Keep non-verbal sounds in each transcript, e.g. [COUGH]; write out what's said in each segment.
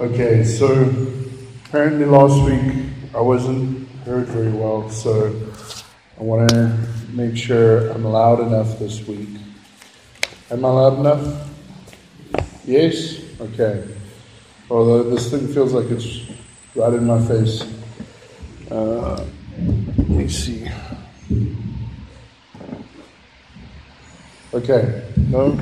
Okay, so apparently last week I wasn't heard very well, so I want to make sure I'm loud enough this week. Am I loud enough? Yes? Okay. Although this thing feels like it's right in my face. Uh, let me see. Okay, no?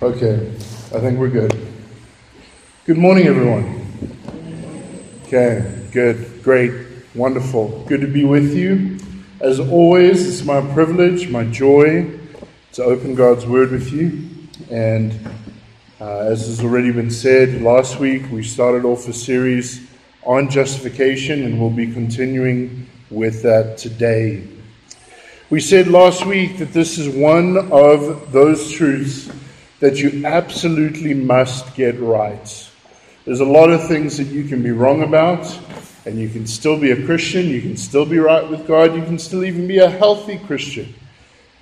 Okay, I think we're good. Good morning, everyone. Okay, good, great, wonderful. Good to be with you. As always, it's my privilege, my joy to open God's Word with you. And uh, as has already been said, last week we started off a series on justification, and we'll be continuing with that today. We said last week that this is one of those truths that you absolutely must get right. There's a lot of things that you can be wrong about, and you can still be a Christian, you can still be right with God, you can still even be a healthy Christian.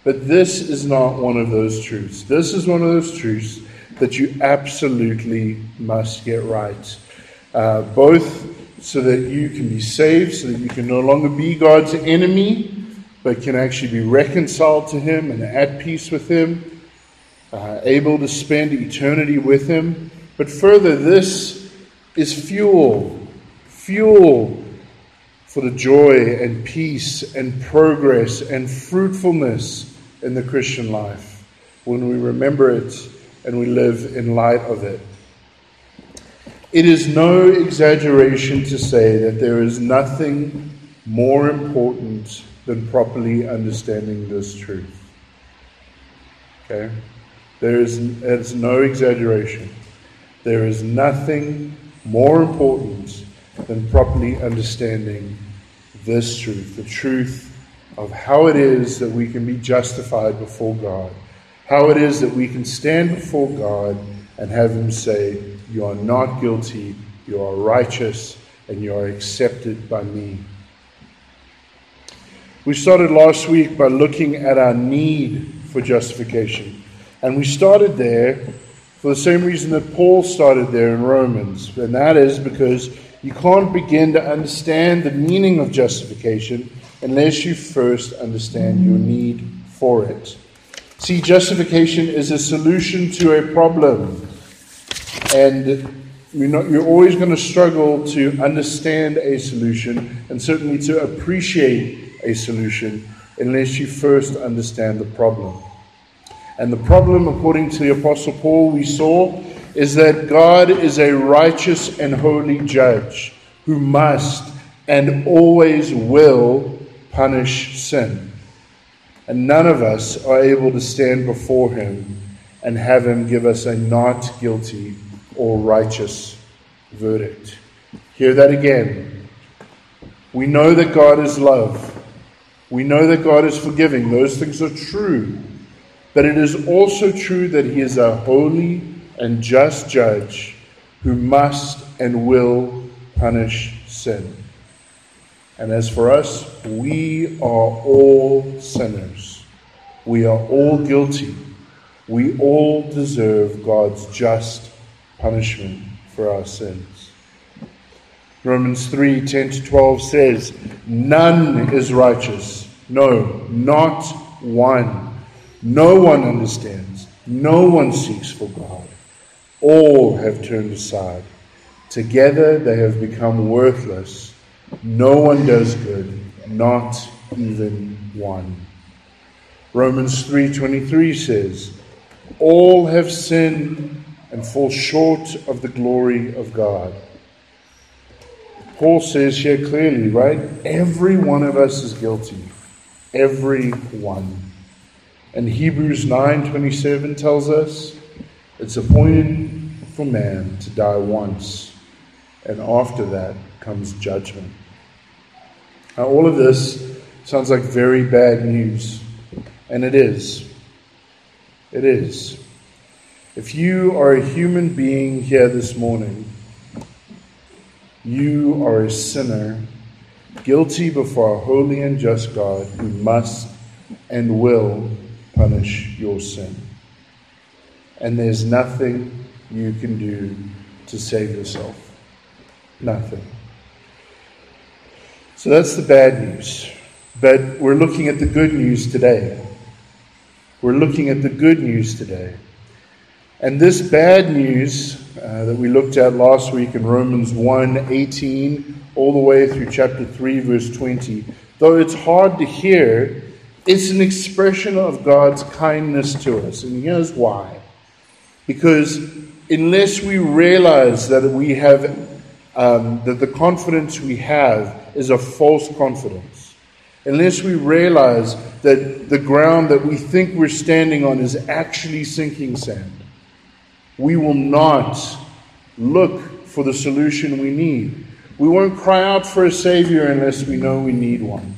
But this is not one of those truths. This is one of those truths that you absolutely must get right. Uh, both so that you can be saved, so that you can no longer be God's enemy, but can actually be reconciled to Him and at peace with Him, uh, able to spend eternity with Him. But further, this is fuel, fuel for the joy and peace and progress and fruitfulness in the Christian life when we remember it and we live in light of it. It is no exaggeration to say that there is nothing more important than properly understanding this truth. Okay? There is, it's no exaggeration. There is nothing more important than properly understanding this truth, the truth of how it is that we can be justified before God, how it is that we can stand before God and have Him say, You are not guilty, you are righteous, and you are accepted by me. We started last week by looking at our need for justification. And we started there for the same reason that Paul started there in Romans, and that is because you can't begin to understand the meaning of justification unless you first understand your need for it. See, justification is a solution to a problem, and you're, not, you're always going to struggle to understand a solution and certainly to appreciate a solution unless you first understand the problem. And the problem, according to the Apostle Paul, we saw, is that God is a righteous and holy judge who must and always will punish sin. And none of us are able to stand before him and have him give us a not guilty or righteous verdict. Hear that again. We know that God is love. We know that God is forgiving. Those things are true. But it is also true that He is a holy and just judge who must and will punish sin. And as for us, we are all sinners. We are all guilty. We all deserve God's just punishment for our sins. Romans 3 10 to 12 says, None is righteous. No, not one. No one understands. No one seeks for God. All have turned aside. Together they have become worthless. No one does good, not even one. Romans 3:23 says, "All have sinned and fall short of the glory of God." Paul says here clearly, right? Every one of us is guilty. Every one. And Hebrews 9:27 tells us it's appointed for man to die once, and after that comes judgment. Now all of this sounds like very bad news, and it is. It is. If you are a human being here this morning, you are a sinner, guilty before a holy and just God who must and will punish your sin. And there's nothing you can do to save yourself. Nothing. So that's the bad news. But we're looking at the good news today. We're looking at the good news today. And this bad news uh, that we looked at last week in Romans 1 18, all the way through chapter 3, verse 20, though it's hard to hear, it's an expression of God's kindness to us. And here's why. Because unless we realize that we have, um, that the confidence we have is a false confidence, unless we realize that the ground that we think we're standing on is actually sinking sand, we will not look for the solution we need. We won't cry out for a Savior unless we know we need one.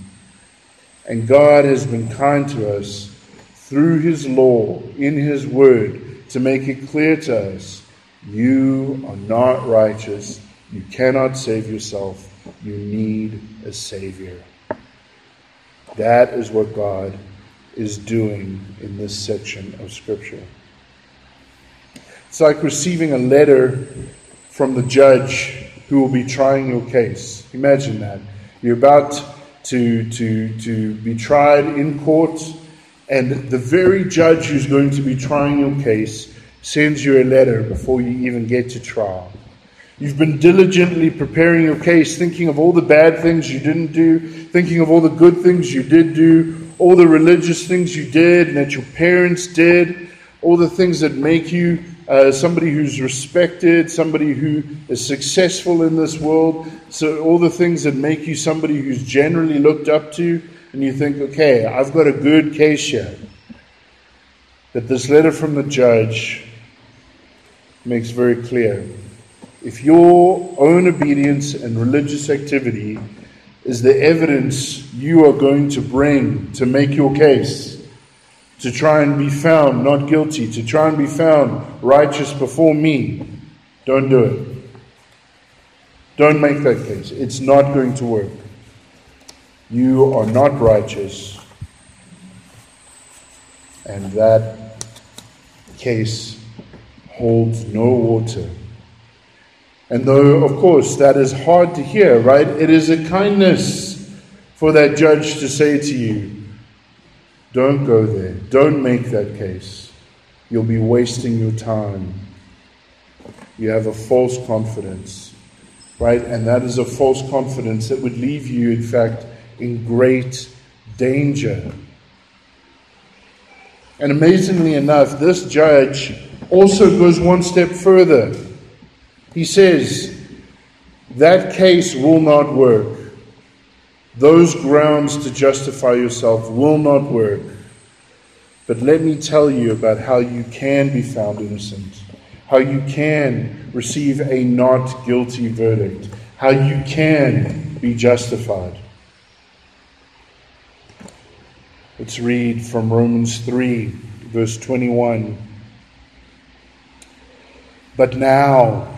And God has been kind to us through His law, in His Word, to make it clear to us you are not righteous. You cannot save yourself. You need a Savior. That is what God is doing in this section of Scripture. It's like receiving a letter from the judge who will be trying your case. Imagine that. You're about to, to, to be tried in court, and the very judge who's going to be trying your case sends you a letter before you even get to trial. You've been diligently preparing your case, thinking of all the bad things you didn't do, thinking of all the good things you did do, all the religious things you did and that your parents did, all the things that make you uh, somebody who's respected, somebody who is successful in this world. So, all the things that make you somebody who's generally looked up to, and you think, okay, I've got a good case here. But this letter from the judge makes very clear if your own obedience and religious activity is the evidence you are going to bring to make your case, to try and be found not guilty, to try and be found righteous before me, don't do it. Don't make that case. It's not going to work. You are not righteous. And that case holds no water. And though, of course, that is hard to hear, right? It is a kindness for that judge to say to you, don't go there. Don't make that case. You'll be wasting your time. You have a false confidence, right? And that is a false confidence that would leave you, in fact, in great danger. And amazingly enough, this judge also goes one step further. He says, that case will not work. Those grounds to justify yourself will not work. But let me tell you about how you can be found innocent, how you can receive a not guilty verdict, how you can be justified. Let's read from Romans 3, verse 21. But now,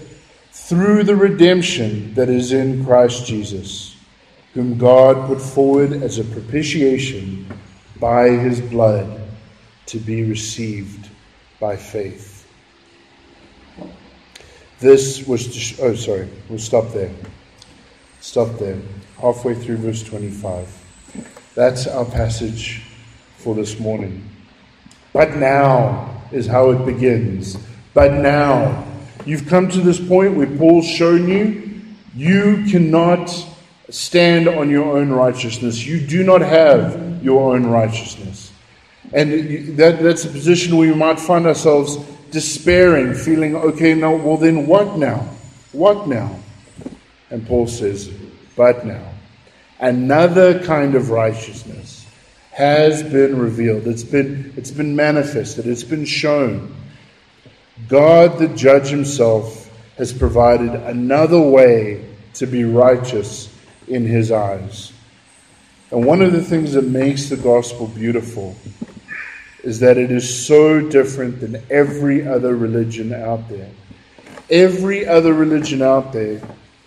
through the redemption that is in Christ Jesus, whom God put forward as a propitiation by his blood to be received by faith. This was, to sh- oh, sorry, we'll stop there. Stop there. Halfway through verse 25. That's our passage for this morning. But now is how it begins. But now You've come to this point where Paul's shown you you cannot stand on your own righteousness. You do not have your own righteousness. And that, that's a position where we might find ourselves despairing, feeling, okay, now, well, then what now? What now? And Paul says, but now. Another kind of righteousness, has been revealed. It's been, it's been manifested. It's been shown. God, the judge himself, has provided another way to be righteous in his eyes. And one of the things that makes the gospel beautiful is that it is so different than every other religion out there. Every other religion out there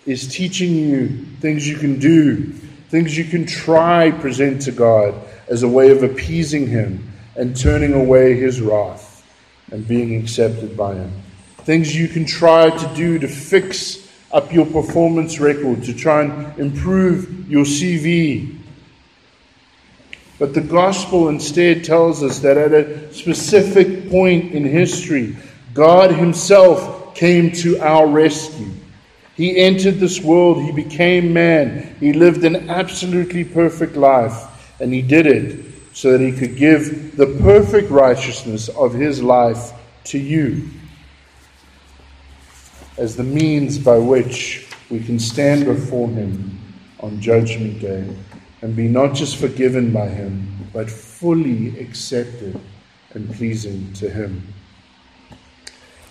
is teaching you things you can do, things you can try present to God as a way of appeasing Him and turning away His wrath and being accepted by Him. Things you can try to do to fix up your performance record, to try and improve your CV. But the gospel instead tells us that at a specific point in history, God Himself came to our rescue. He entered this world, He became man, He lived an absolutely perfect life, and He did it so that He could give the perfect righteousness of His life to you as the means by which we can stand before Him on Judgment Day and be not just forgiven by Him, but fully accepted and pleasing to Him.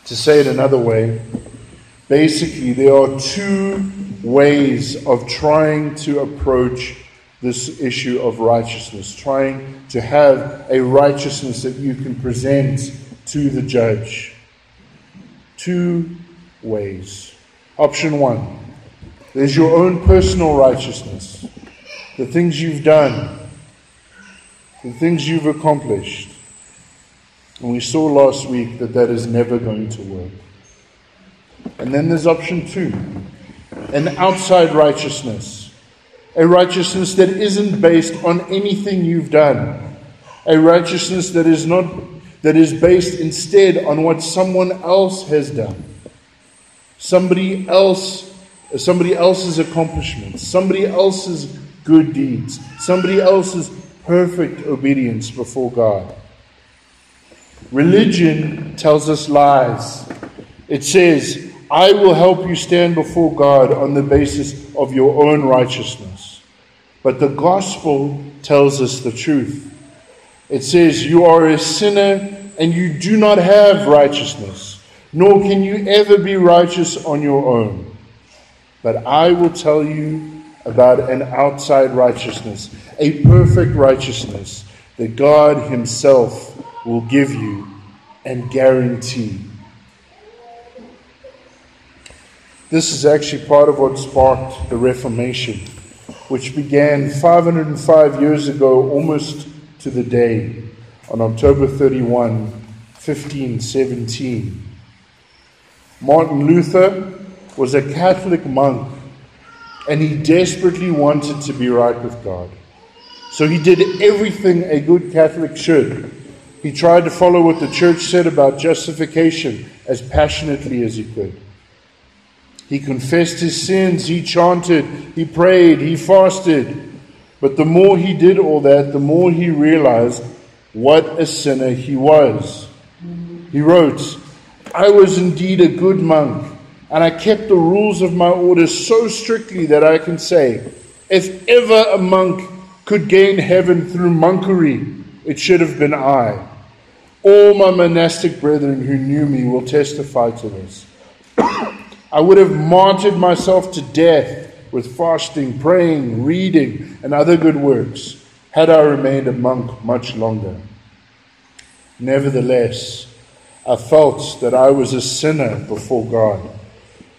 To say it another way, basically, there are two ways of trying to approach this issue of righteousness, trying to have a righteousness that you can present to the judge. Two ways. Option one there's your own personal righteousness, the things you've done, the things you've accomplished. And we saw last week that that is never going to work. And then there's option two an outside righteousness, a righteousness that isn't based on anything you've done, a righteousness that is not that is based instead on what someone else has done somebody else, somebody else's accomplishments, somebody else's good deeds, somebody else's perfect obedience before God. Religion tells us lies. It says, I will help you stand before God on the basis of your own righteousness. But the gospel tells us the truth. It says, You are a sinner and you do not have righteousness nor can you ever be righteous on your own. But I will tell you about an outside righteousness, a perfect righteousness that God Himself will give you and guarantee. This is actually part of what sparked the Reformation, which began 505 years ago, almost to the day, on October 31, 1517. Martin Luther was a Catholic monk and he desperately wanted to be right with God. So he did everything a good Catholic should. He tried to follow what the church said about justification as passionately as he could. He confessed his sins, he chanted, he prayed, he fasted. But the more he did all that, the more he realized what a sinner he was. He wrote, I was indeed a good monk, and I kept the rules of my order so strictly that I can say, if ever a monk could gain heaven through monkery, it should have been I. All my monastic brethren who knew me will testify to this. I would have martyred myself to death with fasting, praying, reading, and other good works had I remained a monk much longer. Nevertheless, I felt that I was a sinner before God.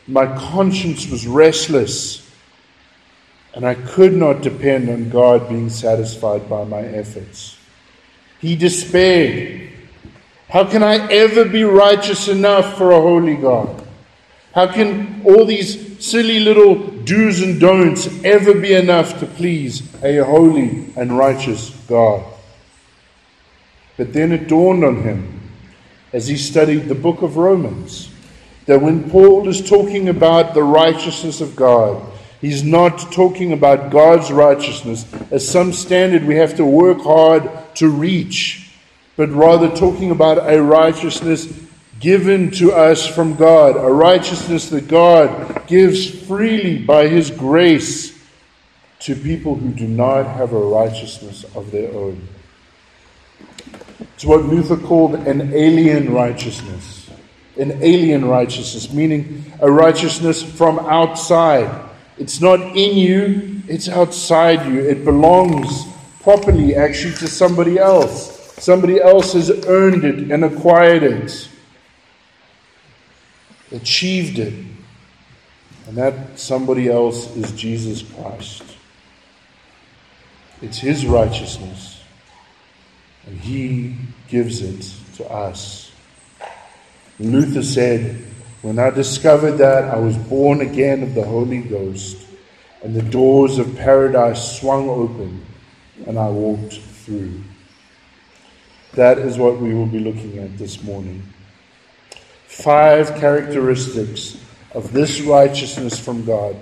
My conscience was restless, and I could not depend on God being satisfied by my efforts. He despaired. How can I ever be righteous enough for a holy God? How can all these silly little do's and don'ts ever be enough to please a holy and righteous God? But then it dawned on him as he studied the book of Romans that when Paul is talking about the righteousness of God, he's not talking about God's righteousness as some standard we have to work hard to reach, but rather talking about a righteousness given to us from God, a righteousness that God gives freely by his grace to people who do not have a righteousness of their own. It's what Luther called an alien righteousness. An alien righteousness, meaning a righteousness from outside. It's not in you, it's outside you. It belongs properly, actually, to somebody else. Somebody else has earned it and acquired it, achieved it. And that somebody else is Jesus Christ. It's His righteousness, and He gives it to us. Luther said, When I discovered that, I was born again of the Holy Ghost, and the doors of paradise swung open, and I walked through. That is what we will be looking at this morning. Five characteristics of this righteousness from God,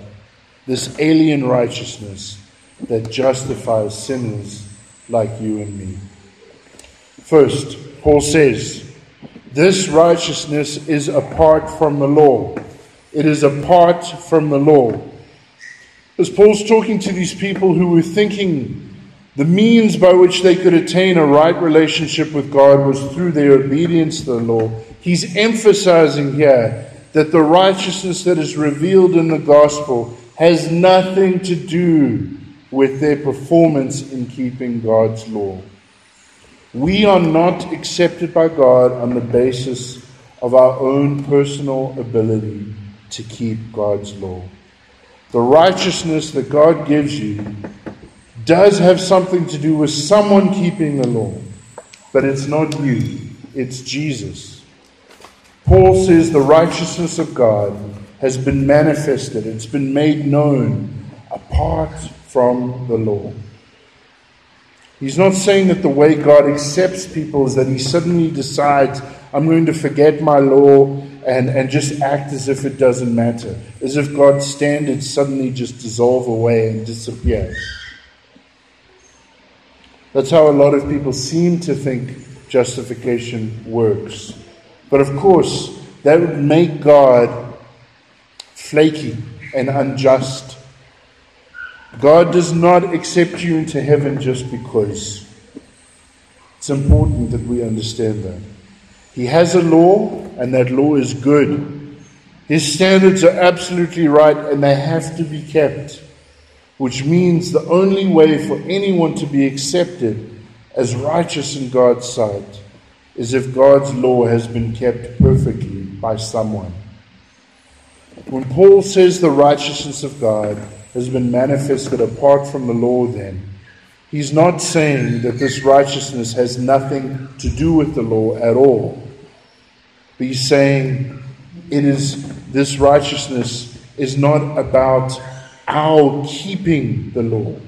this alien righteousness that justifies sinners like you and me. First, Paul says, this righteousness is apart from the law. It is apart from the law. As Paul's talking to these people who were thinking the means by which they could attain a right relationship with God was through their obedience to the law, he's emphasizing here that the righteousness that is revealed in the gospel has nothing to do with their performance in keeping God's law. We are not accepted by God on the basis of our own personal ability to keep God's law. The righteousness that God gives you does have something to do with someone keeping the law, but it's not you, it's Jesus. Paul says the righteousness of God has been manifested, it's been made known apart from the law. He's not saying that the way God accepts people is that he suddenly decides, I'm going to forget my law and, and just act as if it doesn't matter, as if God's standards suddenly just dissolve away and disappear. That's how a lot of people seem to think justification works. But of course, that would make God flaky and unjust. God does not accept you into heaven just because. It's important that we understand that. He has a law, and that law is good. His standards are absolutely right, and they have to be kept, which means the only way for anyone to be accepted as righteous in God's sight is if God's law has been kept perfectly by someone. When Paul says the righteousness of God has been manifested apart from the law, then, he's not saying that this righteousness has nothing to do with the law at all. But he's saying it is this righteousness is not about our keeping the law.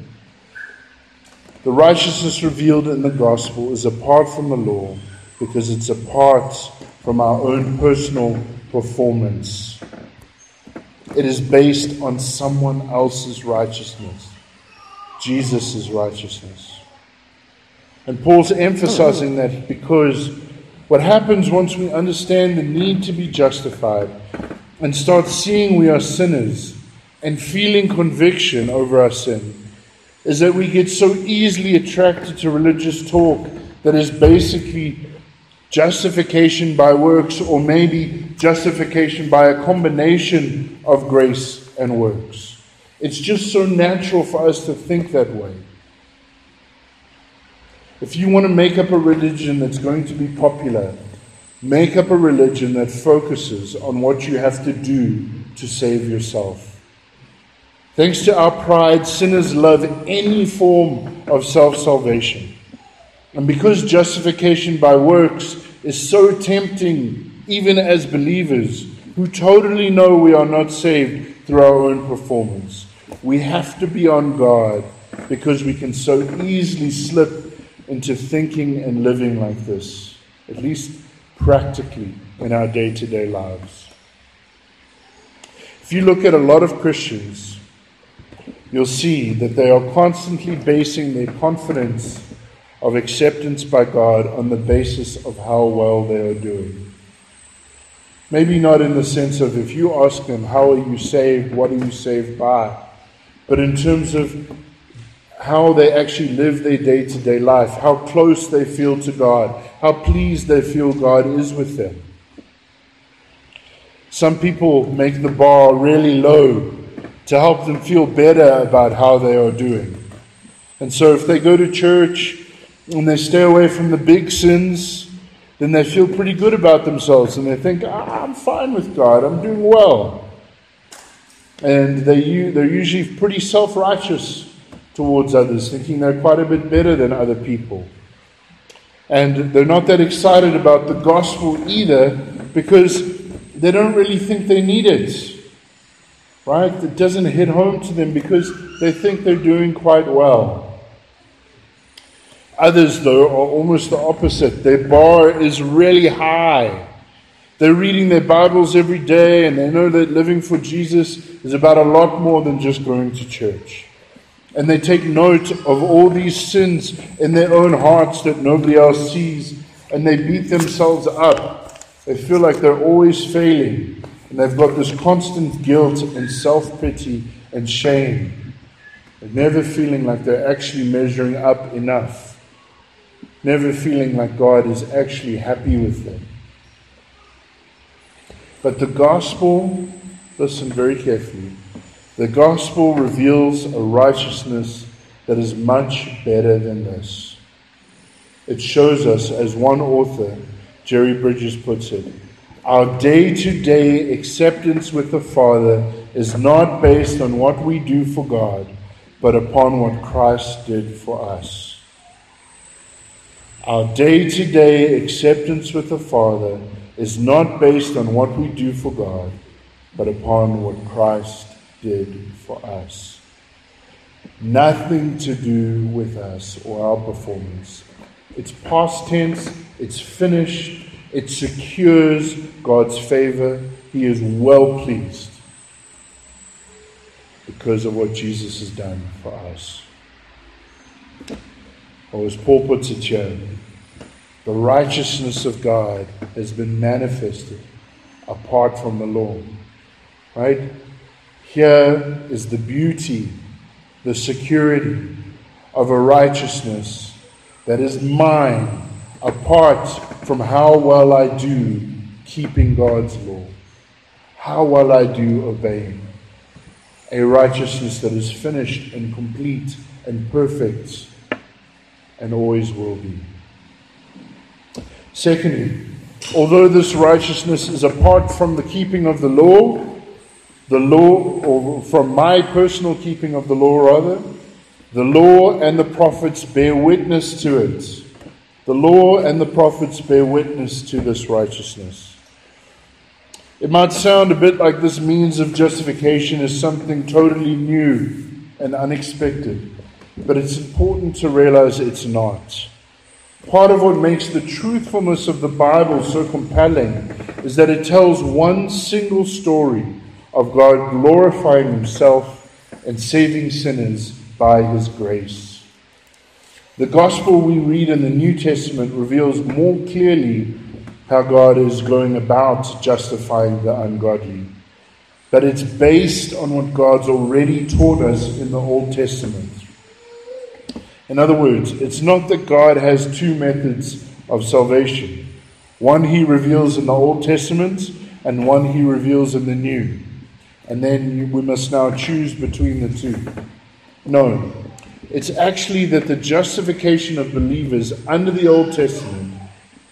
The righteousness revealed in the gospel is apart from the law because it's apart from our own personal performance. It is based on someone else's righteousness, Jesus' righteousness. And Paul's emphasizing that because what happens once we understand the need to be justified and start seeing we are sinners and feeling conviction over our sin is that we get so easily attracted to religious talk that is basically justification by works, or maybe justification by a combination of grace and works. It's just so natural for us to think that way. If you want to make up a religion that's going to be popular, make up a religion that focuses on what you have to do to save yourself. Thanks to our pride, sinners love any form of self salvation. And because justification by works is so tempting, even as believers who totally know we are not saved through our own performance, we have to be on guard because we can so easily slip into thinking and living like this, at least practically in our day to day lives. If you look at a lot of Christians, you'll see that they are constantly basing their confidence of acceptance by God on the basis of how well they are doing. Maybe not in the sense of if you ask them, How are you saved? What are you saved by? but in terms of how they actually live their day to day life, how close they feel to God, how pleased they feel God is with them. Some people make the bar really low to help them feel better about how they are doing. And so if they go to church and they stay away from the big sins, then they feel pretty good about themselves and they think, ah, I'm fine with God, I'm doing well. And they, they're usually pretty self righteous towards others, thinking they're quite a bit better than other people. And they're not that excited about the gospel either because they don't really think they need it. Right? It doesn't hit home to them because they think they're doing quite well. Others, though, are almost the opposite. Their bar is really high. They're reading their Bibles every day and they know that living for Jesus is about a lot more than just going to church. And they take note of all these sins in their own hearts that nobody else sees and they beat themselves up. They feel like they're always failing and they've got this constant guilt and self pity and shame. They're never feeling like they're actually measuring up enough never feeling like God is actually happy with them. But the gospel, listen very carefully, the gospel reveals a righteousness that is much better than this. It shows us, as one author, Jerry Bridges puts it, our day to day acceptance with the Father is not based on what we do for God, but upon what Christ did for us. Our day to day acceptance with the Father is not based on what we do for God, but upon what Christ did for us. Nothing to do with us or our performance. It's past tense, it's finished, it secures God's favor. He is well pleased because of what Jesus has done for us. Or as Paul puts it here, the righteousness of God has been manifested apart from the law. Right? Here is the beauty, the security of a righteousness that is mine apart from how well I do keeping God's law, how well I do obeying. A righteousness that is finished and complete and perfect and always will be. Secondly, although this righteousness is apart from the keeping of the law, the law, or from my personal keeping of the law rather, the law and the prophets bear witness to it. The law and the prophets bear witness to this righteousness. It might sound a bit like this means of justification is something totally new and unexpected, but it's important to realize it's not. Part of what makes the truthfulness of the Bible so compelling is that it tells one single story of God glorifying Himself and saving sinners by His grace. The gospel we read in the New Testament reveals more clearly how God is going about justifying the ungodly. But it's based on what God's already taught us in the Old Testament. In other words, it's not that God has two methods of salvation one he reveals in the Old Testament, and one he reveals in the New. And then we must now choose between the two. No, it's actually that the justification of believers under the Old Testament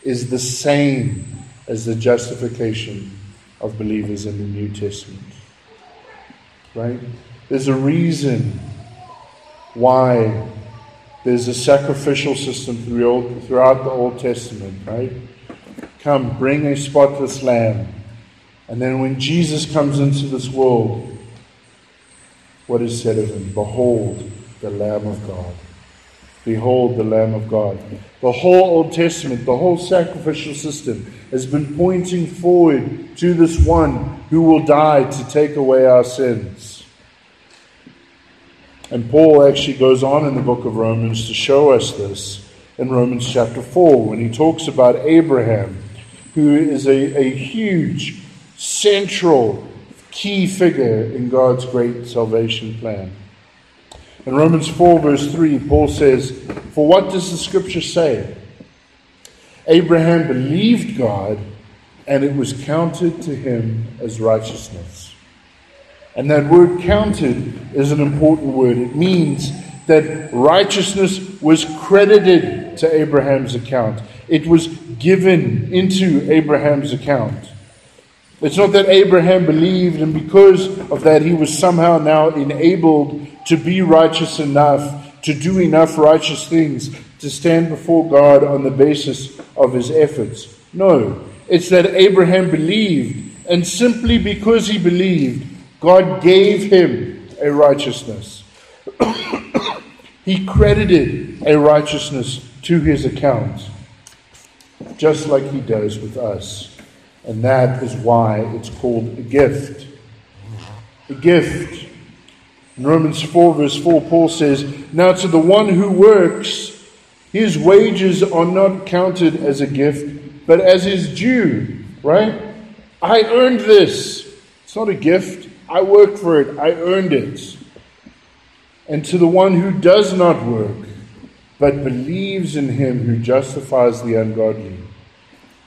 is the same as the justification of believers in the New Testament. Right? There's a reason why there's a sacrificial system throughout the Old Testament, right? Come, bring a spotless lamb. And then when Jesus comes into this world, what is said of him? Behold, the Lamb of God. Behold, the Lamb of God. The whole Old Testament, the whole sacrificial system has been pointing forward to this one who will die to take away our sins. And Paul actually goes on in the book of Romans to show us this in Romans chapter 4 when he talks about Abraham, who is a, a huge, central, key figure in God's great salvation plan. In Romans 4, verse 3, Paul says, For what does the scripture say? Abraham believed God, and it was counted to him as righteousness. And that word counted is an important word. It means that righteousness was credited to Abraham's account, it was given into Abraham's account. It's not that Abraham believed, and because of that, he was somehow now enabled to be righteous enough, to do enough righteous things, to stand before God on the basis of his efforts. No, it's that Abraham believed, and simply because he believed, God gave him a righteousness. he credited a righteousness to his account, just like he does with us. And that is why it's called a gift. A gift. In Romans 4, verse 4, Paul says, Now to the one who works, his wages are not counted as a gift, but as his due, right? I earned this. It's not a gift. I worked for it. I earned it. And to the one who does not work, but believes in him who justifies the ungodly,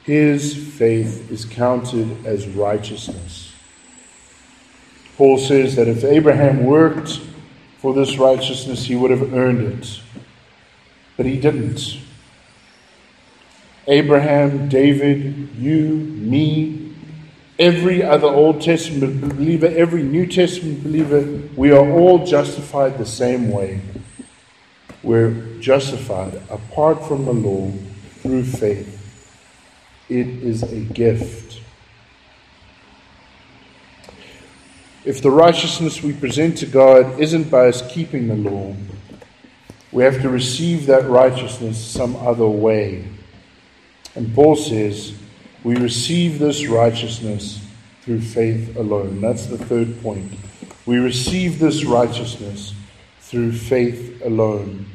his faith is counted as righteousness. Paul says that if Abraham worked for this righteousness, he would have earned it. But he didn't. Abraham, David, you, me, every other Old Testament believer, every New Testament believer, we are all justified the same way. We're justified apart from the law through faith. It is a gift. If the righteousness we present to God isn't by us keeping the law, we have to receive that righteousness some other way. And Paul says, we receive this righteousness through faith alone. That's the third point. We receive this righteousness through faith alone.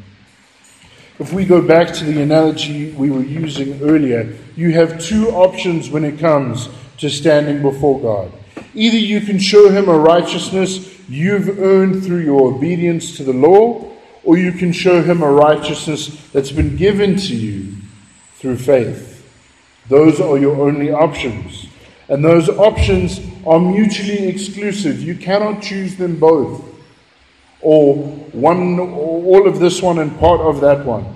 If we go back to the analogy we were using earlier, you have two options when it comes to standing before God. Either you can show him a righteousness you've earned through your obedience to the law, or you can show him a righteousness that's been given to you through faith. Those are your only options. And those options are mutually exclusive. You cannot choose them both or one, or all of this one and part of that one.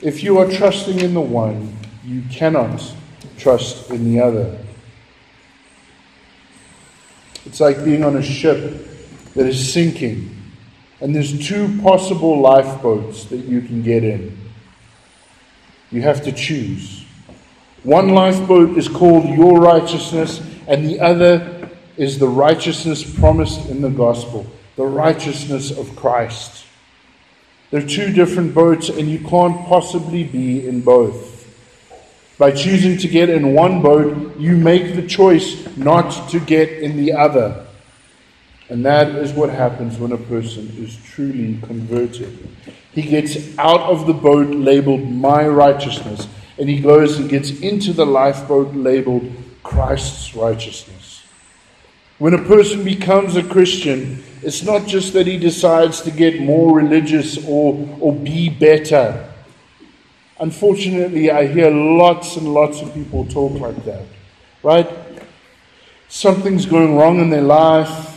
If you are trusting in the one, you cannot trust in the other. It's like being on a ship that is sinking, and there's two possible lifeboats that you can get in. You have to choose. One lifeboat is called your righteousness, and the other is the righteousness promised in the gospel, the righteousness of Christ. They're two different boats, and you can't possibly be in both. By choosing to get in one boat, you make the choice not to get in the other. And that is what happens when a person is truly converted. He gets out of the boat labeled my righteousness, and he goes and gets into the lifeboat labeled Christ's righteousness. When a person becomes a Christian, it's not just that he decides to get more religious or, or be better. Unfortunately, I hear lots and lots of people talk like that, right? Something's going wrong in their life,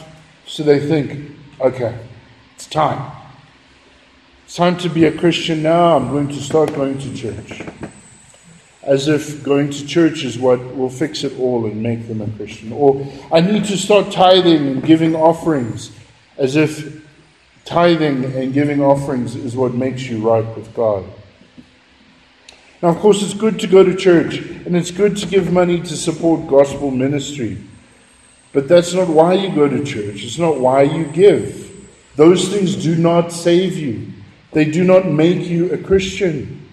so they think, okay, it's time. It's time to be a Christian now. I'm going to start going to church as if going to church is what will fix it all and make them a Christian. Or I need to start tithing and giving offerings, as if tithing and giving offerings is what makes you right with God. Now, of course, it's good to go to church and it's good to give money to support gospel ministry. But that's not why you go to church. It's not why you give. Those things do not save you, they do not make you a Christian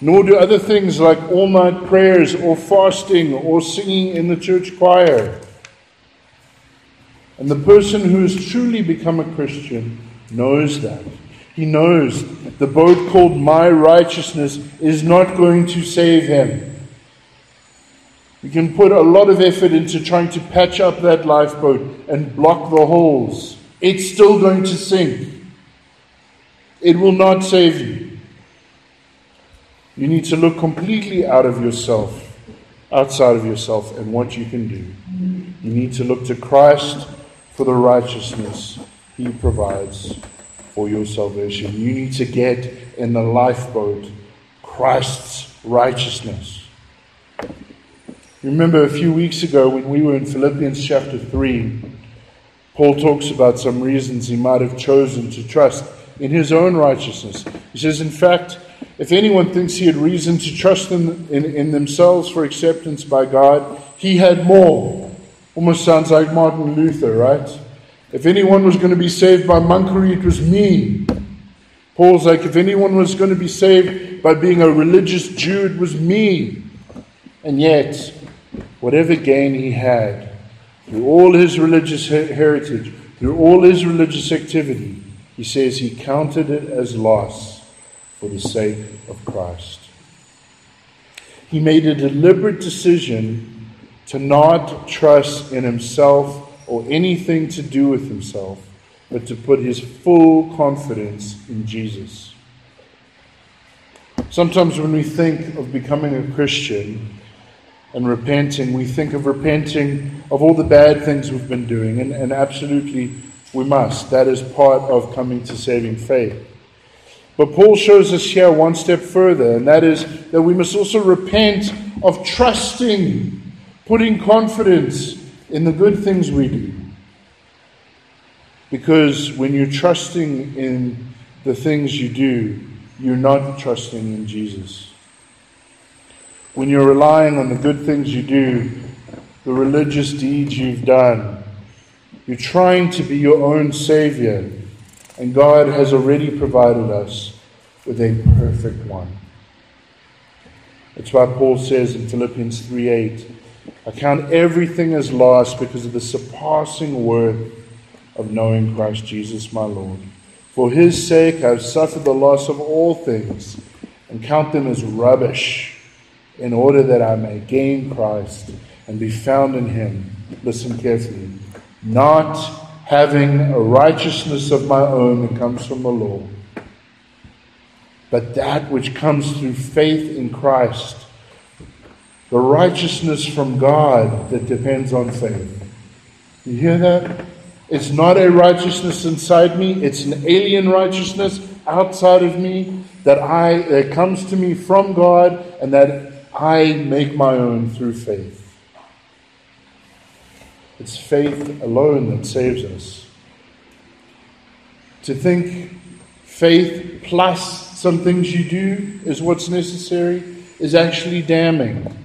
nor do other things like all night prayers or fasting or singing in the church choir. And the person who has truly become a Christian knows that. He knows the boat called my righteousness is not going to save him. We can put a lot of effort into trying to patch up that lifeboat and block the holes. It's still going to sink. It will not save you. You need to look completely out of yourself, outside of yourself, and what you can do. You need to look to Christ for the righteousness He provides for your salvation. You need to get in the lifeboat Christ's righteousness. Remember a few weeks ago when we were in Philippians chapter 3, Paul talks about some reasons he might have chosen to trust in his own righteousness. He says, in fact, if anyone thinks he had reason to trust in, in, in themselves for acceptance by God, he had more. Almost sounds like Martin Luther, right? If anyone was going to be saved by monkery, it was me. Paul's like, if anyone was going to be saved by being a religious Jew, it was me. And yet, whatever gain he had through all his religious heritage, through all his religious activity, he says he counted it as loss for the sake of Christ. He made a deliberate decision to not trust in himself or anything to do with himself, but to put his full confidence in Jesus. Sometimes when we think of becoming a Christian and repenting, we think of repenting of all the bad things we've been doing, and, and absolutely we must. That is part of coming to saving faith. But Paul shows us here one step further, and that is that we must also repent of trusting putting confidence in the good things we do. Because when you're trusting in the things you do, you're not trusting in Jesus. When you're relying on the good things you do, the religious deeds you've done, you're trying to be your own Savior, and God has already provided us with a perfect one. That's why Paul says in Philippians 3 8, I count everything as lost because of the surpassing worth of knowing Christ Jesus my Lord. For his sake I have suffered the loss of all things and count them as rubbish in order that I may gain Christ and be found in him. Listen carefully. Not having a righteousness of my own that comes from the law, but that which comes through faith in Christ the righteousness from God that depends on faith. You hear that? It's not a righteousness inside me, it's an alien righteousness outside of me that I that comes to me from God and that I make my own through faith. It's faith alone that saves us. To think faith plus some things you do is what's necessary is actually damning.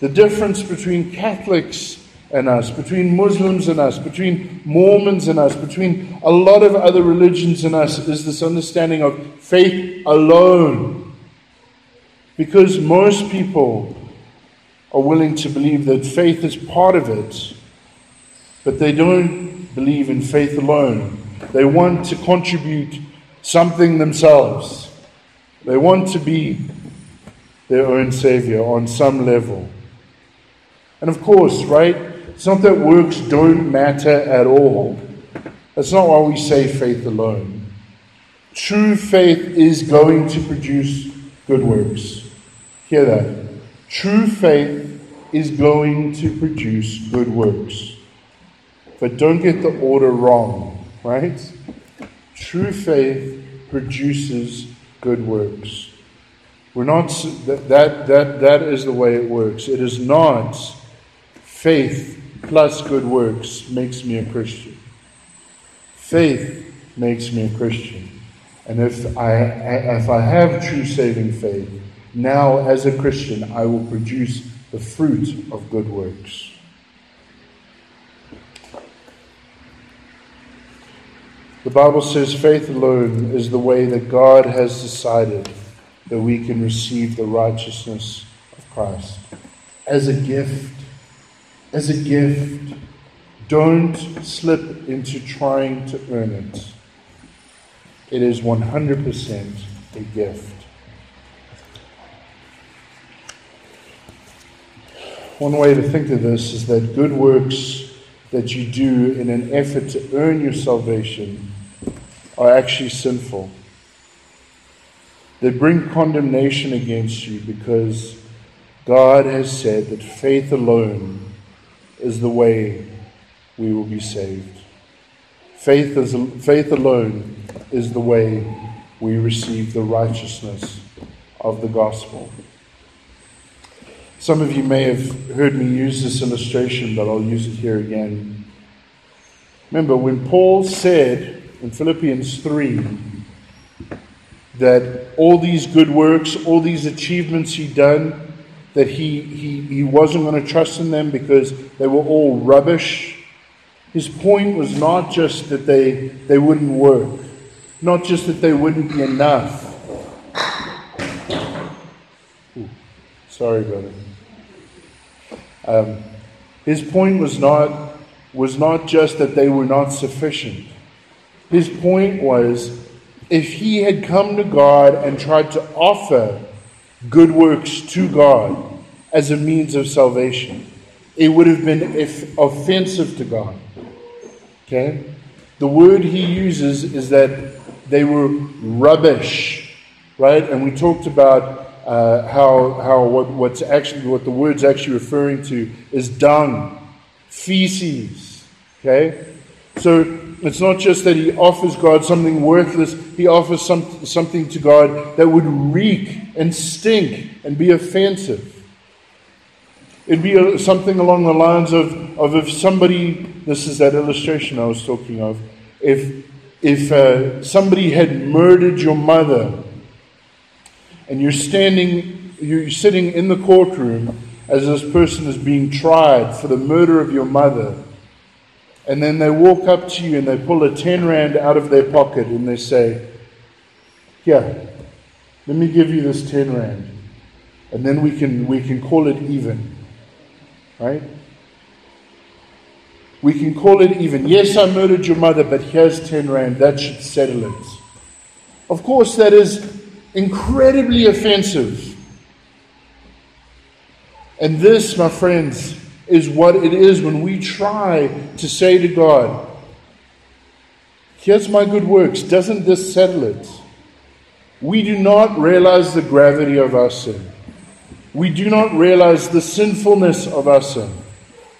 The difference between Catholics and us, between Muslims and us, between Mormons and us, between a lot of other religions and us is this understanding of faith alone. Because most people are willing to believe that faith is part of it, but they don't believe in faith alone. They want to contribute something themselves. They want to be their own savior on some level. And of course, right, it's not that works don't matter at all. That's not why we say faith alone. True faith is going to produce good works. Hear that. True faith is going to produce good works. But don't get the order wrong, right? True faith produces good works. We're not that that that, that is the way it works. It is not Faith plus good works makes me a Christian. Faith makes me a Christian. And if I, if I have true saving faith, now as a Christian, I will produce the fruit of good works. The Bible says faith alone is the way that God has decided that we can receive the righteousness of Christ as a gift as a gift. Don't slip into trying to earn it. It is 100% a gift. One way to think of this is that good works that you do in an effort to earn your salvation are actually sinful. They bring condemnation against you because God has said that faith alone is the way we will be saved. Faith, is, faith alone is the way we receive the righteousness of the gospel. Some of you may have heard me use this illustration, but I'll use it here again. Remember, when Paul said in Philippians 3 that all these good works, all these achievements he'd done, that he, he, he wasn't going to trust in them because they were all rubbish. His point was not just that they, they wouldn't work, not just that they wouldn't be enough. Ooh, sorry, brother. Um, his point was not, was not just that they were not sufficient. His point was if he had come to God and tried to offer good works to God as a means of salvation, it would have been offensive to God. Okay? The word he uses is that they were rubbish, right? And we talked about uh, how, how what, what's actually, what the word's actually referring to is dung, feces. Okay? So it's not just that he offers God something worthless, he offers some, something to God that would reek and stink and be offensive. It'd be a, something along the lines of, of if somebody, this is that illustration I was talking of, if, if uh, somebody had murdered your mother and you're standing, you're sitting in the courtroom as this person is being tried for the murder of your mother. And then they walk up to you and they pull a 10 rand out of their pocket and they say, Here, let me give you this 10 rand. And then we can, we can call it even. Right? We can call it even. Yes, I murdered your mother, but here's 10 rand. That should settle it. Of course, that is incredibly offensive. And this, my friends, is what it is when we try to say to God, Here's my good works. Doesn't this settle it? We do not realize the gravity of our sin. We do not realize the sinfulness of our sin.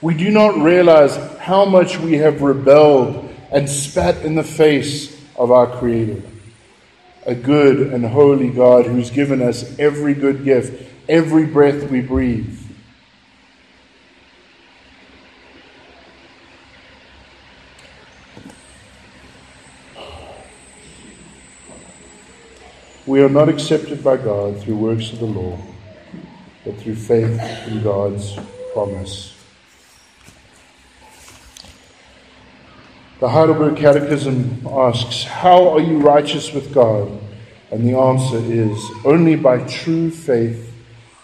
We do not realize how much we have rebelled and spat in the face of our Creator a good and holy God who's given us every good gift, every breath we breathe. We are not accepted by God through works of the law, but through faith in God's promise. The Heidelberg Catechism asks, How are you righteous with God? And the answer is, Only by true faith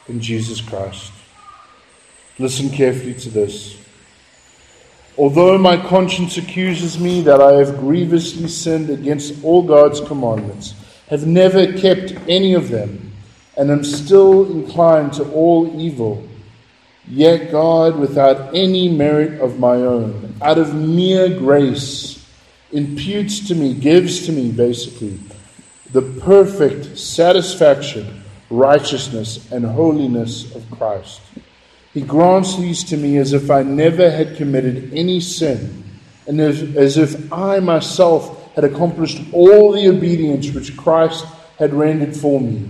in Jesus Christ. Listen carefully to this. Although my conscience accuses me that I have grievously sinned against all God's commandments, have never kept any of them, and am still inclined to all evil, Yet God, without any merit of my own, out of mere grace, imputes to me, gives to me, basically, the perfect satisfaction, righteousness, and holiness of Christ. He grants these to me as if I never had committed any sin, and as, as if I myself had accomplished all the obedience which Christ had rendered for me,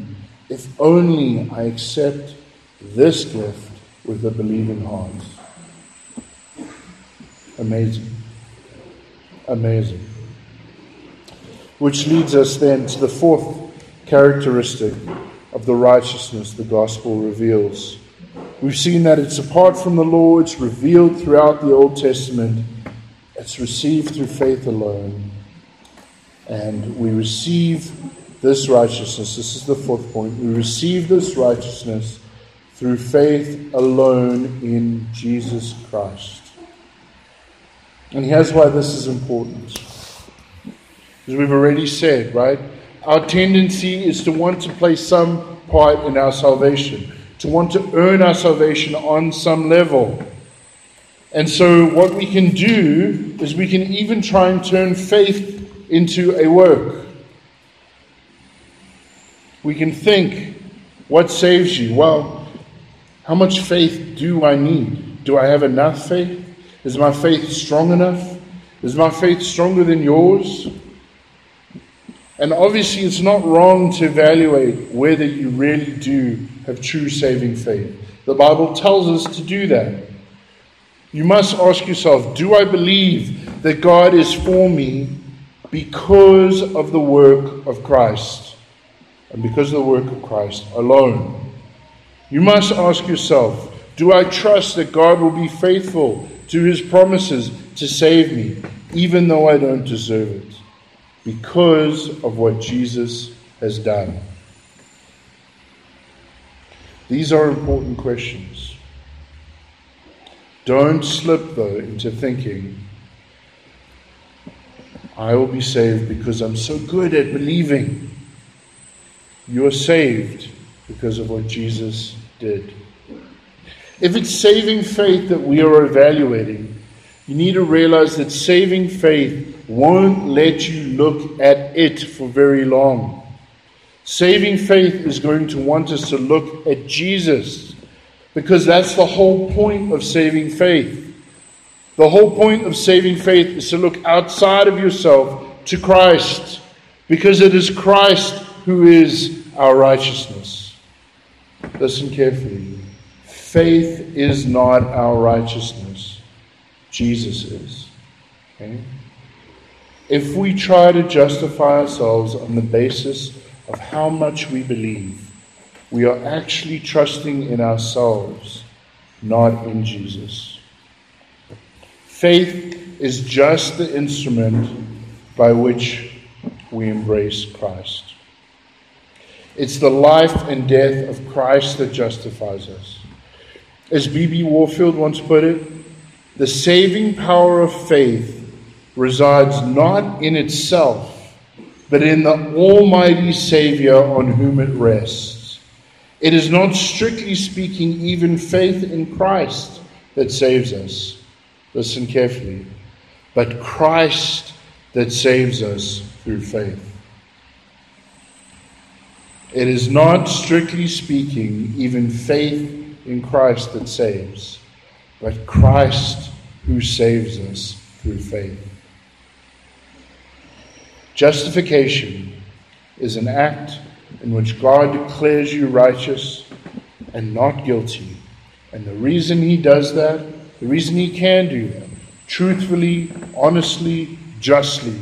if only I accept this gift with a believing heart. Amazing. Amazing. Which leads us then to the fourth characteristic of the righteousness the gospel reveals. We've seen that it's apart from the law, it's revealed throughout the Old Testament, it's received through faith alone. And we receive this righteousness. This is the fourth point. We receive this righteousness through faith alone in Jesus Christ. And here's why this is important. As we've already said, right? Our tendency is to want to play some part in our salvation, to want to earn our salvation on some level. And so, what we can do is we can even try and turn faith into a work. We can think, what saves you? Well, how much faith do I need? Do I have enough faith? Is my faith strong enough? Is my faith stronger than yours? And obviously, it's not wrong to evaluate whether you really do have true saving faith. The Bible tells us to do that. You must ask yourself Do I believe that God is for me because of the work of Christ? And because of the work of Christ alone. You must ask yourself Do I trust that God will be faithful to his promises to save me, even though I don't deserve it, because of what Jesus has done? These are important questions. Don't slip, though, into thinking, I will be saved because I'm so good at believing. You are saved because of what Jesus did. If it's saving faith that we are evaluating, you need to realize that saving faith won't let you look at it for very long. Saving faith is going to want us to look at Jesus because that's the whole point of saving faith. The whole point of saving faith is to look outside of yourself to Christ because it is Christ who is our righteousness. Listen carefully. Faith is not our righteousness, Jesus is. Okay? If we try to justify ourselves on the basis of how much we believe, we are actually trusting in ourselves, not in Jesus. Faith is just the instrument by which we embrace Christ. It's the life and death of Christ that justifies us. As B.B. Warfield once put it, the saving power of faith resides not in itself, but in the Almighty Savior on whom it rests. It is not, strictly speaking, even faith in Christ that saves us. Listen carefully. But Christ that saves us through faith. It is not, strictly speaking, even faith in Christ that saves, but Christ who saves us through faith. Justification is an act in which God declares you righteous and not guilty. And the reason He does that, the reason He can do that, truthfully, honestly, justly,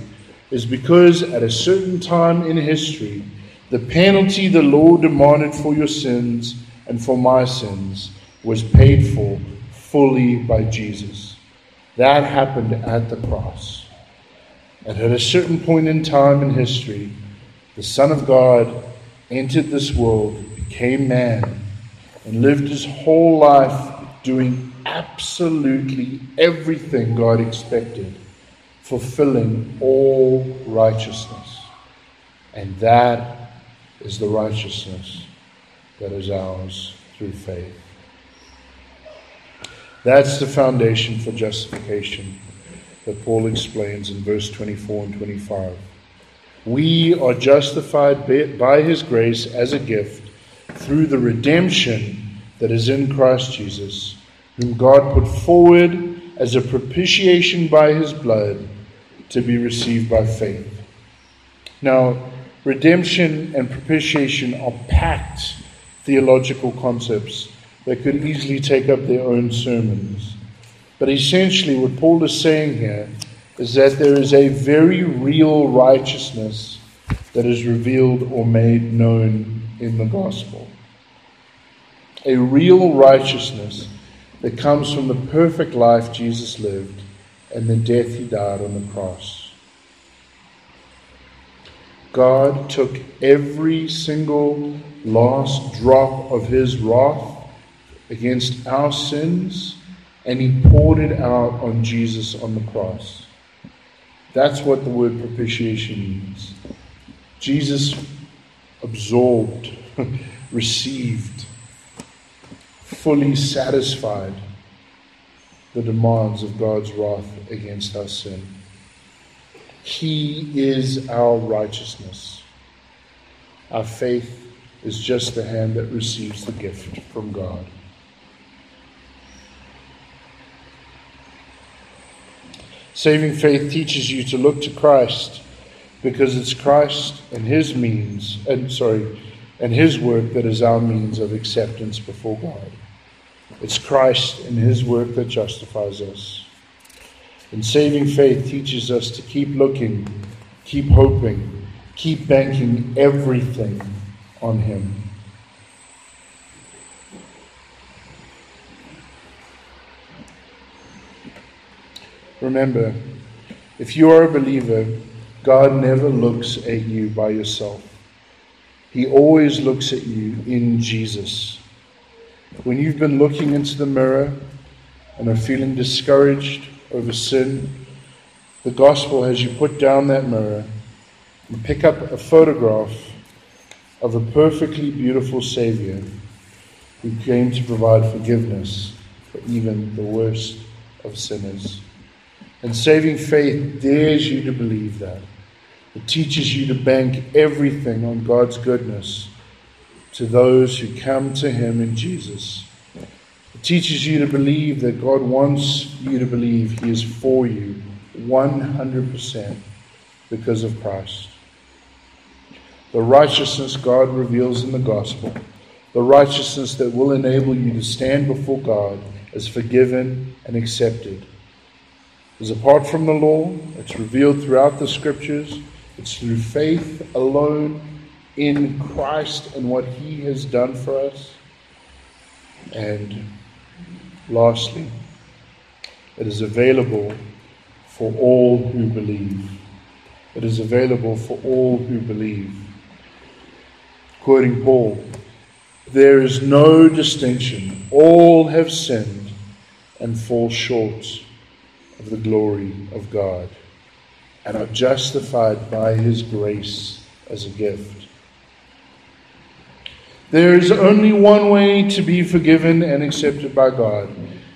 is because at a certain time in history, the penalty the Lord demanded for your sins and for my sins was paid for fully by Jesus. That happened at the cross. And at a certain point in time in history, the Son of God entered this world, became man, and lived his whole life doing absolutely everything God expected, fulfilling all righteousness. And that is the righteousness that is ours through faith. That's the foundation for justification that Paul explains in verse 24 and 25. We are justified by his grace as a gift through the redemption that is in Christ Jesus, whom God put forward as a propitiation by his blood to be received by faith. Now, redemption and propitiation are packed theological concepts that could easily take up their own sermons. But essentially, what Paul is saying here is that there is a very real righteousness that is revealed or made known in the gospel. A real righteousness that comes from the perfect life Jesus lived and the death he died on the cross. God took every single last drop of his wrath against our sins and he poured it out on Jesus on the cross. That's what the word propitiation means. Jesus absorbed, [LAUGHS] received fully satisfied the demands of God's wrath against our sin. He is our righteousness. Our faith is just the hand that receives the gift from God. Saving faith teaches you to look to Christ because it's Christ and his means and sorry and his work that is our means of acceptance before God. It's Christ and his work that justifies us. And saving faith teaches us to keep looking, keep hoping, keep banking everything on him. Remember, if you are a believer, God never looks at you by yourself. He always looks at you in Jesus. When you've been looking into the mirror and are feeling discouraged over sin, the gospel has you put down that mirror and pick up a photograph of a perfectly beautiful Savior who came to provide forgiveness for even the worst of sinners. And saving faith dares you to believe that. It teaches you to bank everything on God's goodness to those who come to Him in Jesus. Teaches you to believe that God wants you to believe He is for you 100% because of Christ. The righteousness God reveals in the gospel, the righteousness that will enable you to stand before God as forgiven and accepted is apart from the law. It's revealed throughout the scriptures. It's through faith alone in Christ and what He has done for us. And lastly, it is available for all who believe. It is available for all who believe. Quoting Paul, there is no distinction. All have sinned and fall short of the glory of God and are justified by his grace as a gift. There is only one way to be forgiven and accepted by God,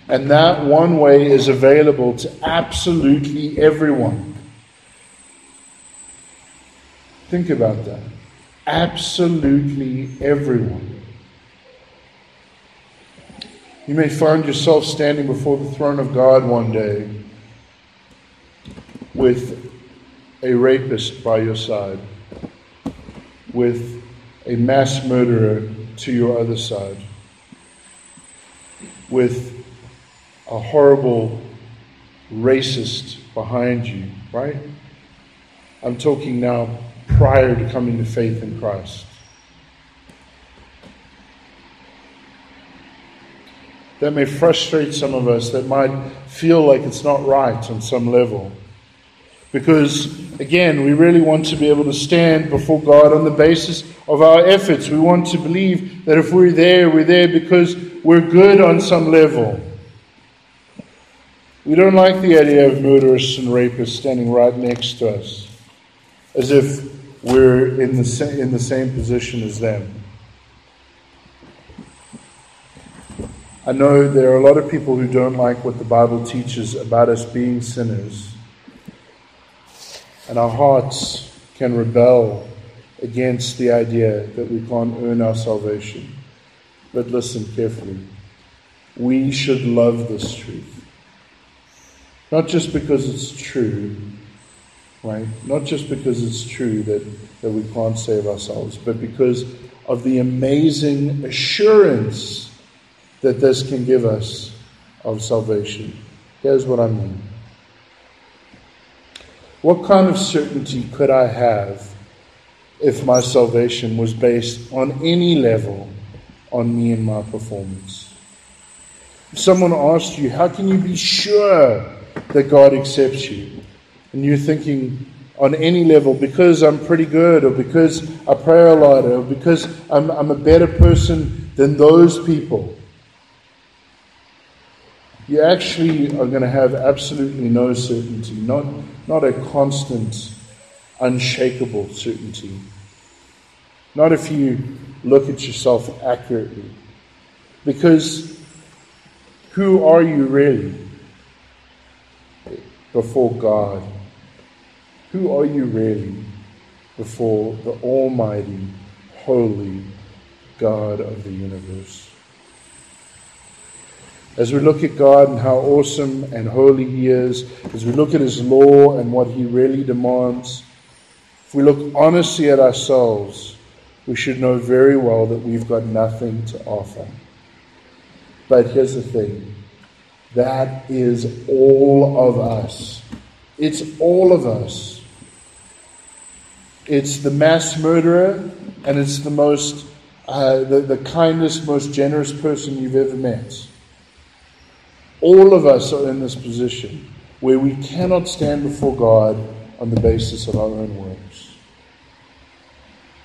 and that one way is available to absolutely everyone. Think about that. Absolutely everyone. You may find yourself standing before the throne of God one day with a rapist by your side, with a mass murderer to your other side, with a horrible racist behind you, right? I'm talking now prior to coming to faith in Christ. That may frustrate some of us, that might feel like it's not right on some level. Because, again, we really want to be able to stand before God on the basis of our efforts. We want to believe that if we're there, we're there because we're good on some level. We don't like the idea of murderers and rapists standing right next to us, as if we're in the, sa- in the same position as them. I know there are a lot of people who don't like what the Bible teaches about us being sinners and our hearts can rebel against the idea that we can't earn our salvation. But listen carefully. We should love this truth. Not just because it's true, right? Not just because it's true that, that we can't save ourselves, but because of the amazing assurance that this can give us of salvation. Here's what I mean. What kind of certainty could I have if my salvation was based on any level on me and my performance? If someone asked you, How can you be sure that God accepts you? And you're thinking, on any level, because I'm pretty good, or because I pray a lot, or because I'm, I'm a better person than those people you actually are going to have absolutely no certainty, not, not a constant, unshakable certainty. Not if you look at yourself accurately. Because Who are you really before God? Who are you really before the Almighty, Holy God of the universe? As we look at God and how awesome and holy He is, as we look at His law and what He really demands, if we look honestly at ourselves, we should know very well that we've got nothing to offer. But here's the thing that is all of us. It's all of us. It's the mass murderer, and it's the most, uh, the, the kindest, most generous person you've ever met. All of us are in this position where we cannot stand before God on the basis of our own works.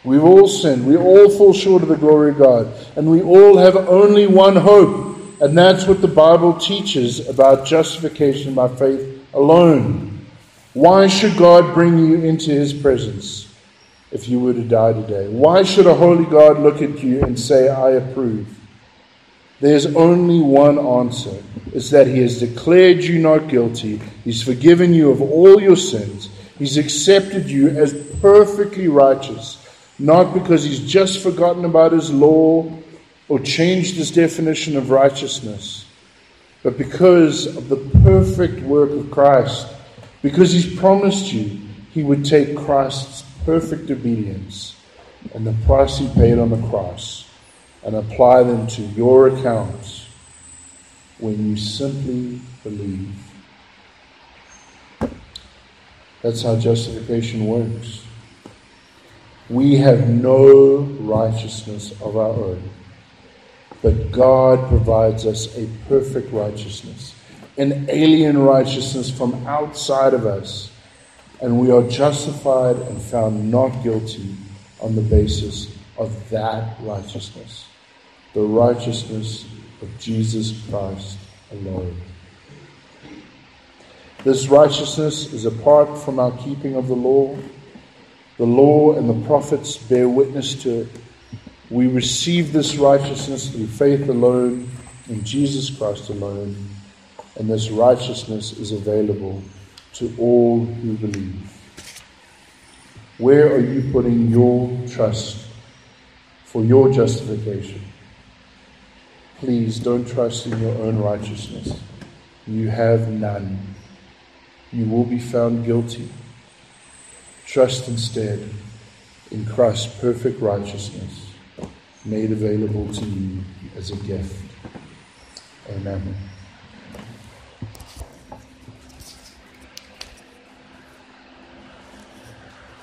We've all sinned. We all fall short of the glory of God. And we all have only one hope. And that's what the Bible teaches about justification by faith alone. Why should God bring you into his presence if you were to die today? Why should a holy God look at you and say, I approve? There's only one answer. It's that He has declared you not guilty. He's forgiven you of all your sins. He's accepted you as perfectly righteous, not because He's just forgotten about His law or changed His definition of righteousness, but because of the perfect work of Christ, because He's promised you He would take Christ's perfect obedience and the price He paid on the cross and apply them to your accounts when you simply believe. That's how justification works. We have no righteousness of our own, but God provides us a perfect righteousness, an alien righteousness from outside of us, and we are justified and found not guilty on the basis of that righteousness the righteousness of Jesus Christ alone. This righteousness is apart from our keeping of the law. The law and the prophets bear witness to it. We receive this righteousness through faith alone in Jesus Christ alone, and this righteousness is available to all who believe. Where are you putting your trust for your justification? Please don't trust in your own righteousness. You have none. You will be found guilty. Trust instead in Christ's perfect righteousness made available to you as a gift. Amen.